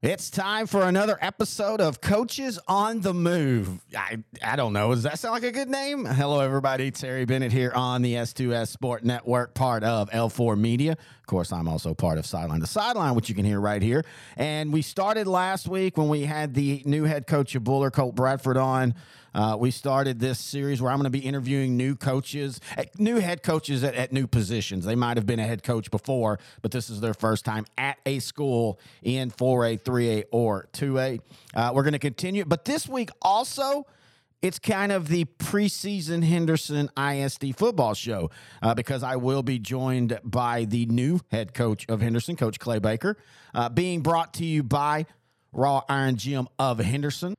It's time for another episode of Coaches on the Move. I, I don't know. Does that sound like a good name? Hello, everybody. Terry Bennett here on the S2S Sport Network, part of L4 Media. Of course, I'm also part of Sideline to Sideline, which you can hear right here. And we started last week when we had the new head coach of Bullard, Colt Bradford, on. Uh, we started this series where I'm going to be interviewing new coaches, eh, new head coaches at, at, new positions. They might have been a head coach before, but this is their first time at a school in 4A, 3A, or 2A. Uh, we're going to continue, but this week also. It's kind of the preseason Henderson ISD football show uh, because I will be joined by the new head coach of Henderson, Coach Clay Baker, uh, being brought to you by Raw Iron Gym of Henderson.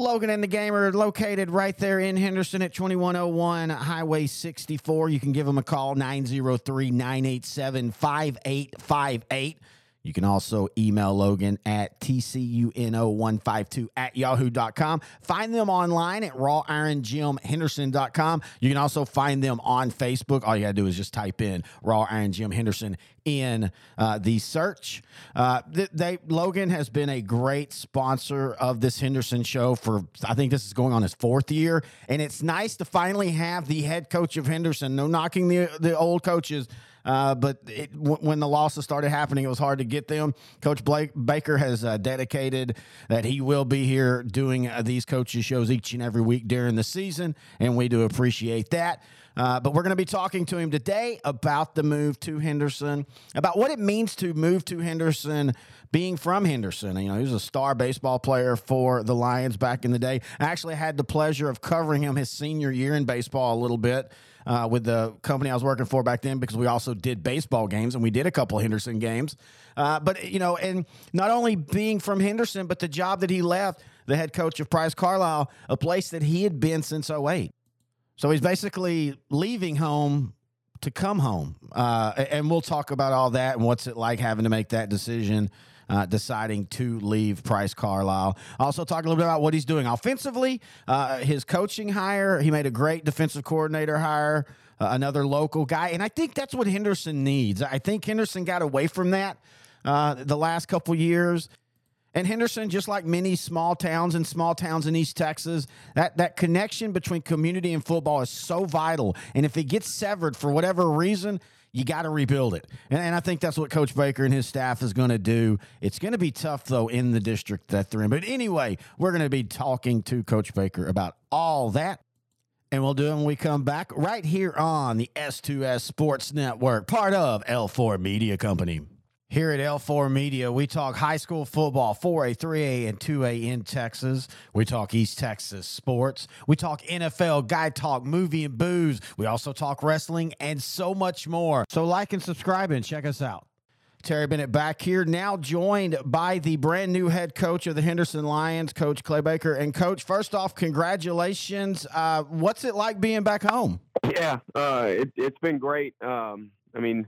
Logan and the Gamer located right there in Henderson at 2101 Highway 64. You can give them a call 903 987 5858. You can also email Logan at tcuno152 at yahoo.com. Find them online at rawirongymhenderson.com. You can also find them on Facebook. All you got to do is just type in Raw Iron Gym Henderson in uh, the search. Uh, they, Logan has been a great sponsor of this Henderson show for, I think this is going on his fourth year. And it's nice to finally have the head coach of Henderson, no knocking the, the old coaches uh, but it, w- when the losses started happening, it was hard to get them. Coach Clay Baker has uh, dedicated that he will be here doing uh, these coaches shows each and every week during the season, and we do appreciate that. Uh, but we're going to be talking to him today about the move to Henderson, about what it means to move to Henderson, being from Henderson. You know, he was a star baseball player for the Lions back in the day. I actually had the pleasure of covering him his senior year in baseball a little bit uh, with the company I was working for back then because we also did baseball games and we did a couple Henderson games. Uh, but, you know, and not only being from Henderson, but the job that he left, the head coach of Price Carlisle, a place that he had been since 08. So he's basically leaving home to come home. Uh, and we'll talk about all that and what's it like having to make that decision uh, deciding to leave Price Carlisle. Also, talk a little bit about what he's doing offensively, uh, his coaching hire. He made a great defensive coordinator hire, uh, another local guy. And I think that's what Henderson needs. I think Henderson got away from that uh, the last couple years. And Henderson, just like many small towns and small towns in East Texas, that, that connection between community and football is so vital. And if it gets severed for whatever reason, you got to rebuild it. And, and, I think that's what Coach Baker and his staff is going to do. It's going to be tough, though, in the district that they're in. But anyway, we're going to be talking to Coach Baker about all that. And we'll do it when we come back right here on the S2S Sports Network, part of L4 Media Company. Here at L4 Media, we talk high school football, 4A, 3A, and 2A in Texas. We talk East Texas sports. We talk NFL, guy talk, movie and booze. We also talk wrestling and so much more. So like and subscribe and check us out. Terry Bennett back here, now joined by the brand new head coach of the Henderson Lions, Coach Clay Baker. And Coach, first off, congratulations. Uh, what's it like being back home? Yeah, uh, it, has been great. Um, I mean,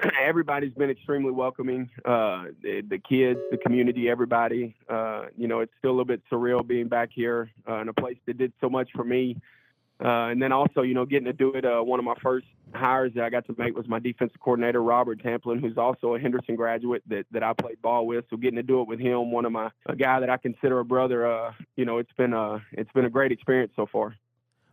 everybody's been extremely welcoming. Uh, the, the, kids, the community, everybody. Uh, you know, it's still a little bit surreal being back here uh, in a place that did so much for me. Uh, and then also, you know, getting to do it. Uh, one of my first hires that I got to make was my defensive coordinator, Robert Tamplin, who's also a Henderson graduate that, that I played ball with. So getting to do it with him, one of my a guy that I consider a brother. Uh, you know, it's been a it's been a great experience so far.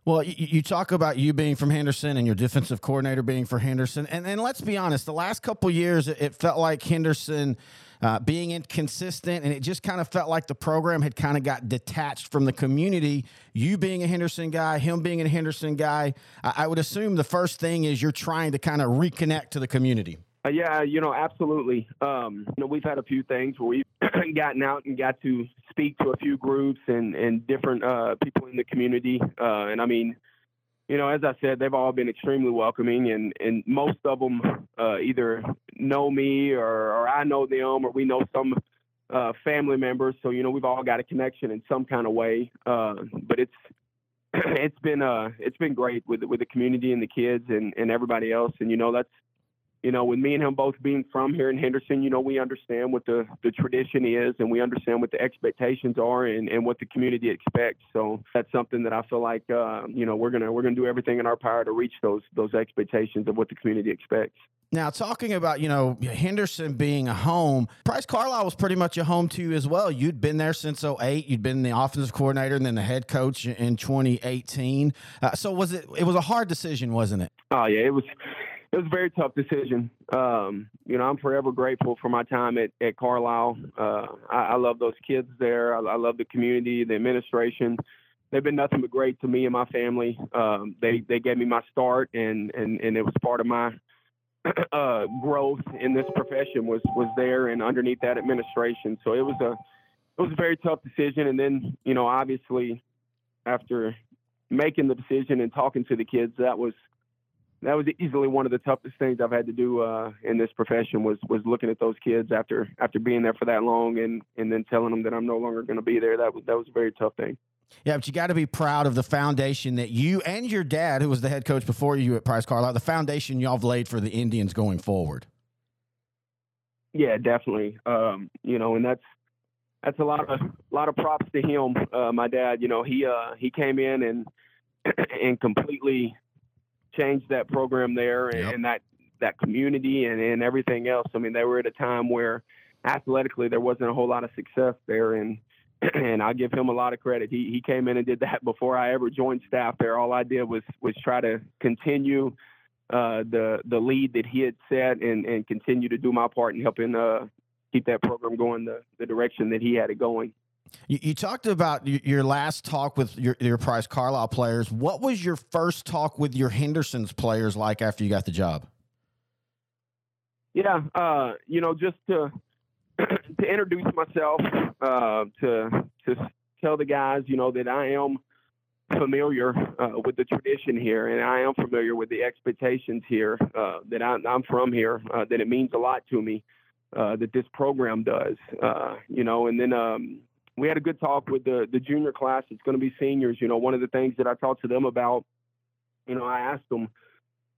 Well, you, you, talk about you being from Henderson and your defensive coordinator being for Henderson, and and let's be honest, the last couple years it felt like Henderson. Uh, being inconsistent, and it just kind of felt like the program had kind of got detached from the community. You being a Henderson guy, him being a Henderson guy, I, I would assume the first thing is you're trying to kind of reconnect to the community. Uh, yeah, you know, absolutely. Um, you know, we've had a few things where we've gotten out and got to speak to a few groups and and different uh, people in the community. Uh, and I mean, you know, as I said, they've all been extremely welcoming, and and most of them uh, either know me or, or I know them, or we know some uh, family members. So you know, we've all got a connection in some kind of way. Uh, but it's it's been uh it's been great with with the community and the kids and and everybody else. And you know, that's you know, with me and him both being from here in Henderson, you know, we understand what the, the tradition is and we understand what the expectations are and, and what the community expects. So that's something that I feel like, uh, you know, we're gonna we're gonna do everything in our power to reach those those expectations of what the community expects. Now, talking about, you know, Henderson being a home, Price Carlisle was pretty much a home to you as well. You'd been there since 08. You'd been the offensive coordinator and then the head coach in 2018. Uh, so was it, it was a hard decision, wasn't it? Oh, yeah, it was it was a very tough decision. Um, you know, I'm forever grateful for my time at, at Carlisle. Uh, I, I, love those kids there. I, I, love the community, the administration. They've been nothing but great to me and my family. Um, they they gave me my start, and and and it was part of my uh, growth in this profession was was there and underneath that administration. So it was a it was a very tough decision. And then you know, obviously, after making the decision and talking to the kids, that was that was easily one of the toughest things I've had to do uh, in this profession was was looking at those kids after after being there for that long and and then telling them that I'm no longer going to be there. That was that was a very tough thing. Yeah, but you got to be proud of the foundation that you and your dad, who was the head coach before you at Price Carlisle, the foundation y'all have laid for the Indians going forward. Yeah, definitely. Um, you know, and that's that's a lot of a lot of props to him. Uh, my dad, you know, he uh, he came in and and completely changed that program there and, yep. and that that community and, and everything else. I mean, they were at a time where athletically there wasn't a whole lot of success there, and and I give him a lot of credit. He he came in and did that before I ever joined staff there. All I did was was try to continue uh, the the lead that he had set and and continue to do my part in helping uh, keep that program going the the direction that he had it going. You, you, talked about your last talk with your, your Price Carlisle players. What was your first talk with your Henderson's players like after you got the job? Yeah, uh, you know, just to to introduce myself, uh, to to tell the guys, you know, that I am familiar uh, with the tradition here, and I am familiar with the expectations here. Uh, that I, am from here, uh, that it means a lot to me. Uh, that this program does, you know, and then um, we had a good talk with the the junior class. It's going to be seniors. You know, one of the things that I talked to them about, you know, I asked them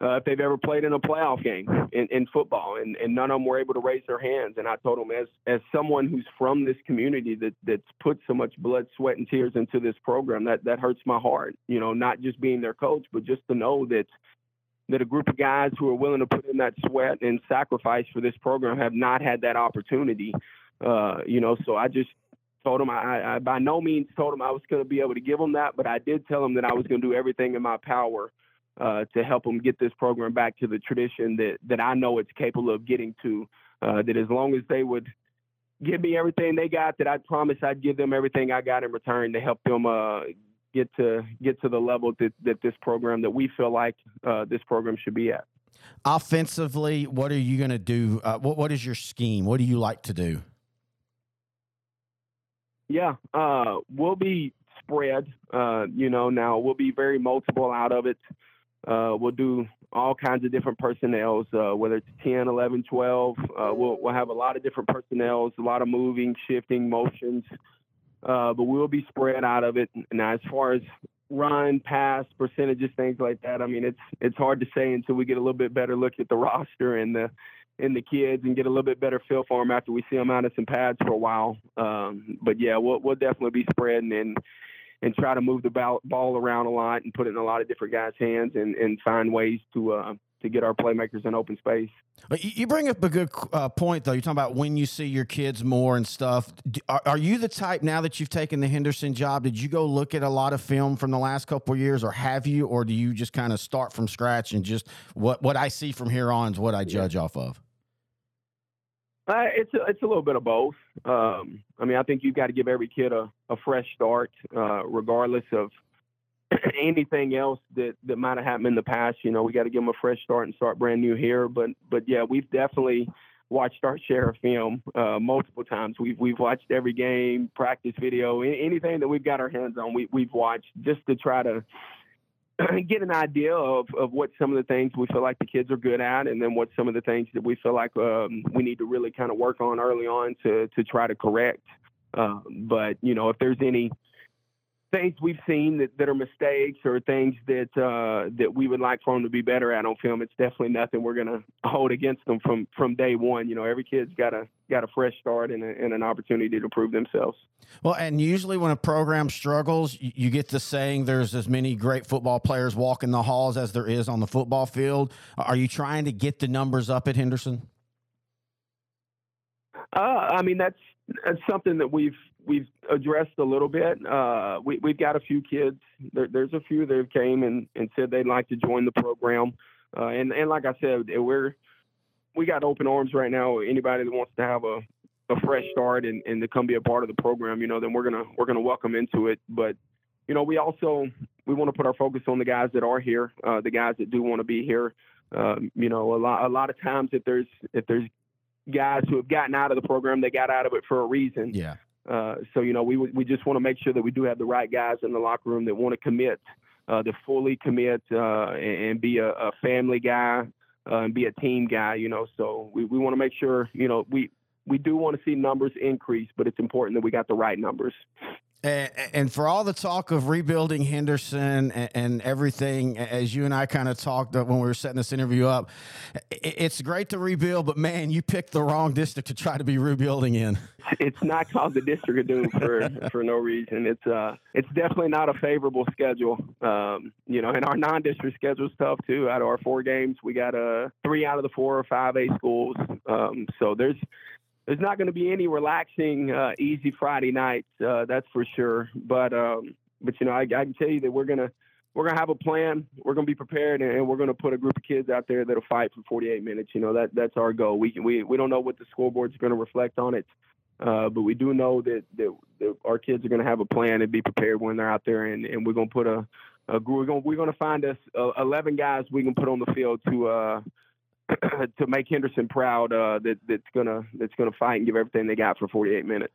uh, if they've ever played in a playoff game in, in football, and, and none of them were able to raise their hands. And I told them, as as someone who's from this community that that's put so much blood, sweat, and tears into this program, that that hurts my heart. You know, not just being their coach, but just to know that that a group of guys who are willing to put in that sweat and sacrifice for this program have not had that opportunity. Uh, you know, so I just told him I, I by no means told him I was going to be able to give him that, but I did tell him that I was going to do everything in my power uh, to help him get this program back to the tradition that that I know it's capable of getting to. Uh, that as long as they would give me everything they got, that I promised I'd give them everything I got in return to help them uh, get to get to the level that, that this program that we feel like uh, this program should be at. Offensively, what are you going to do? Uh, what what is your scheme? What do you like to do? Yeah, uh, we'll be spread. Uh, you know, now we'll be very multiple out of it. Uh, we'll do all kinds of different personnels, uh, whether it's 10, 11, 12. Uh, we'll, we'll have a lot of different personnels, a lot of moving, shifting motions, uh, but we'll be spread out of it. Now, as far as run, pass, percentages, things like that, I mean, it's it's hard to say until we get a little bit better look at the roster and the in the kids and get a little bit better feel for them after we see them out of some pads for a while. Um, but yeah, we'll, we'll definitely be spreading and and try to move the ball, ball around a lot and put it in a lot of different guys' hands and, and find ways to uh, to get our playmakers in open space. You bring up a good uh, point, though. You're talking about when you see your kids more and stuff. Are, are, you the type now that you've taken the Henderson job? Did you go look at a lot of film from the last couple years, or have you, or do you just kind of start from scratch and just what what I see from here on is what I judge yeah. off of? Uh, it's a, it's a little bit of both. Um, I mean, I think you've got to give every kid a, a fresh start, uh, regardless of anything else that, that might have happened in the past. You know, we got to give them a fresh start and start brand new here. But but yeah, we've definitely watched our share of film uh, multiple times. We've we've watched every game, practice video, anything that we've got our hands on. We we've watched just to try to get an idea of, of what some of the things we feel like the kids are good at, and then what some of the things that we feel like um, we need to really kind of work on early on to to try to correct. Uh, but you know, if there's any things we've seen that, that are mistakes or things that uh, that we would like for them to be better at on film, it's definitely nothing we're going to hold against them from from day one. You know, every kid's got a got a fresh start and, a, and an opportunity to prove themselves. Well, and usually when a program struggles, you, you get the saying there's as many great football players walking the halls as there is on the football field. Are you trying to get the numbers up at Henderson? Uh, I mean, that's that's something that we've we've addressed a little bit. Uh, we, we've got a few kids. There, there's a few that have came and, and said they'd like to join the program. Uh, and and like I said, we're we got open arms right now. Anybody that wants to have a, a fresh start and, and to come be a part of the program, you know, then we're gonna we're gonna welcome into it. But you know, we also we want to put our focus on the guys that are here, uh, the guys that do want to be here. Um, you know, a lot a lot of times if there's if there's guys who have gotten out of the program, they got out of it for a reason. Yeah. Uh, so you know, we we just want to make sure that we do have the right guys in the locker room that want to commit, uh, to fully commit uh, and, be a, a family guy uh, and be a team guy. You know, so we, we want to make sure you know we we do want to see numbers increase, but it's important that we got the right numbers. And, and, for all the talk of rebuilding Henderson and, and, everything, as you and I kind of talked when we were setting this interview up, it's great to rebuild, but man, you picked the wrong district to try to be rebuilding in. It's not called the District of Doom for for no reason. It's uh, it's definitely not a favorable schedule. Um, you know, and our non-district schedule is tough too. Out of our four games, we got uh, three out of the four or five A schools. Um, so there's there's not going to be any relaxing, uh, easy Friday nights. Uh, that's for sure. But um, but you know, I, I, can tell you that we're gonna we're gonna have a plan. We're gonna be prepared, and, we're gonna put a group of kids out there that'll fight for 48 minutes. You know, that that's our goal. We we we don't know what the scoreboard's going to reflect on it. Uh, but we do know that, that, that our kids are going to have a plan and be prepared when they're out there, and, and we're going to put a, a we're going we're going to find us uh, 11 guys we can put on the field to uh, to make Henderson proud uh, that that's gonna that's gonna fight and give everything they got for 48 minutes.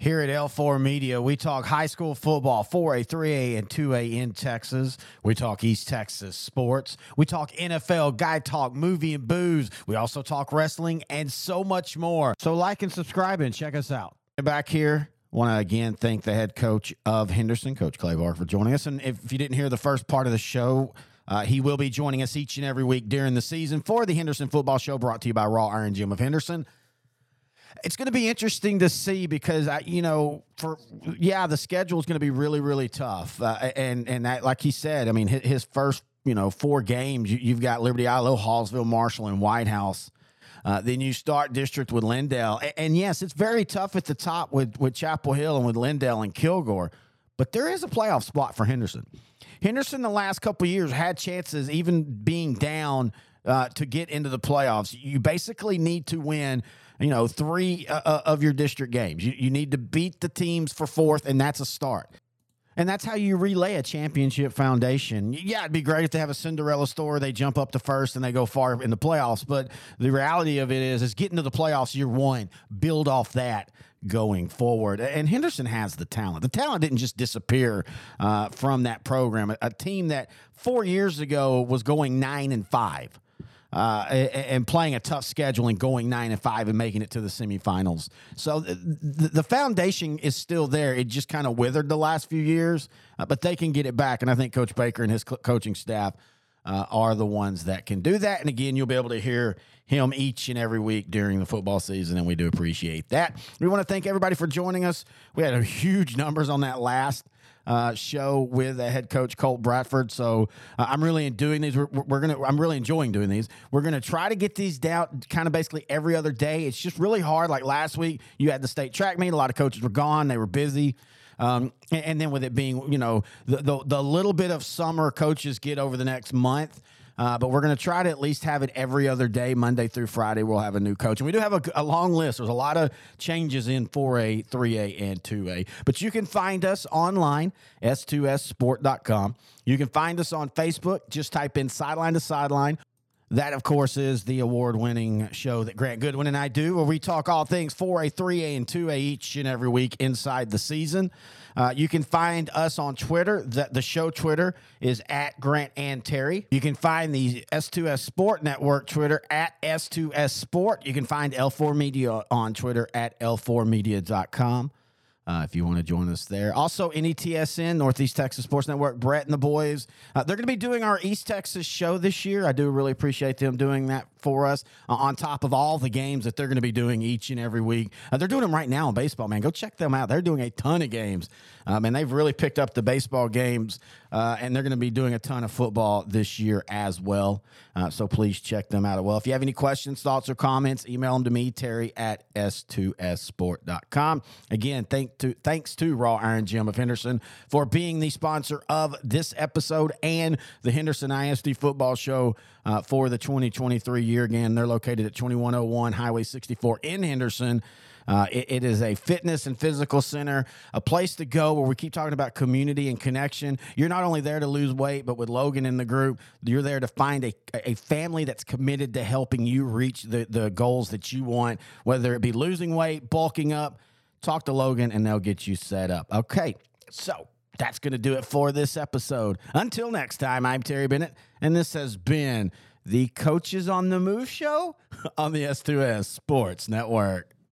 Here at L4 Media, we talk high school football, 4A, 3A, and 2A in Texas. We talk East Texas sports. We talk NFL, guy talk, movie and booze. We also talk wrestling and so much more. So like and subscribe and check us out. Back here, want to again thank the head coach of Henderson, Coach Clay Baker, for joining us. And if you didn't hear the first part of the show, uh, he will be joining us each and every week during the season for the Henderson Football Show, brought to you by Raw Iron Gym of Henderson. It's going to be interesting to see because I, you know, for yeah, the schedule is going to be really, really tough, uh, and and that, like he said, I mean, his first, you know, four games, you, have got Liberty-Eylau, Hallsville, Marshall, and White House. Uh, then you start district with Lindale, and, and yes, it's very tough at the top with with Chapel Hill and with Lindale and Kilgore, but there is a playoff spot for Henderson. Henderson, the last couple years, had chances, even being down, uh, to get into the playoffs. You basically need to win, you know, three uh, uh, of your district games. You, you need to beat the teams for fourth, and that's a start. And that's how you relay a championship foundation. Yeah, it'd be great if they have a Cinderella story. They jump up to first and they go far in the playoffs. But the reality of it is, is getting to the playoffs year one, build off that going forward. And Henderson has the talent. The talent didn't just disappear uh, from that program. A, team that four years ago was going nine and five. Uh, and playing a tough schedule and going nine and five and making it to the semifinals. So the, the foundation is still there. It just kind of withered the last few years, uh, but they can get it back. And I think Coach Baker and his coaching staff uh, are the ones that can do that. And again, you'll be able to hear him each and every week during the football season, and we do appreciate that. We want to thank everybody for joining us. We had a huge numbers on that last uh, show with uh, head coach Colt Bradford. So uh, I'm really doing these. We're, we're, gonna. I'm really enjoying doing these. We're gonna try to get these down kind of basically every other day. It's just really hard. Like last week, you had the state track meet. A lot of coaches were gone. They were busy. Um, and, and, then with it being, you know, the, the, the little bit of summer coaches get over the next month. Uh, but we're going to try to at least have it every other day, Monday through Friday. We'll have a new coach. And we do have a, a, long list. There's a lot of changes in 4A, 3A, and 2A. But you can find us online, s2ssport.com. You can find us on Facebook. Just type in sideline to sideline that, of course, is the award winning show that Grant Goodwin and I do, where we talk all things 4A, 3A, and 2A each and every week inside the season. Uh, you can find us on Twitter. The, the show Twitter is at Grant and Terry. You can find the S2S Sport Network Twitter at S2S Sport. You can find L4 Media on Twitter at L4Media.com. uh, if you want to join us there. Also, NETSN, Northeast Texas Sports Network, Brett and the boys. Uh, they're going to be doing our East Texas show this year. I do really appreciate them doing that for us uh, on top of all the games that they're going to be doing each and every week. Uh, they're doing them right now in baseball, man. Go check them out. They're doing a ton of games, um, and they've really picked up the baseball games, uh, and they're going to be doing a ton of football this year as well. Uh, so please check them out. Well, if you have any questions, thoughts, or comments, email them to me, Terry at s2ssport.com. Again, thank to, thanks to Raw Iron Gym of Henderson for being the sponsor of this episode and the Henderson ISD football show uh, for the 2023 year. Again, they're located at 2101 Highway 64 in Henderson. Uh, it, it is a fitness and physical center, a place to go where we keep talking about community and connection. You're not only there to lose weight, but with Logan in the group, you're there to find a, a family that's committed to helping you reach the, the goals that you want, whether it be losing weight, bulking up. Talk to Logan and they'll get you set up. Okay, so that's going to do it for this episode. Until next time, I'm Terry Bennett, and this has been the Coaches on the Move show on the S2S Sports Network.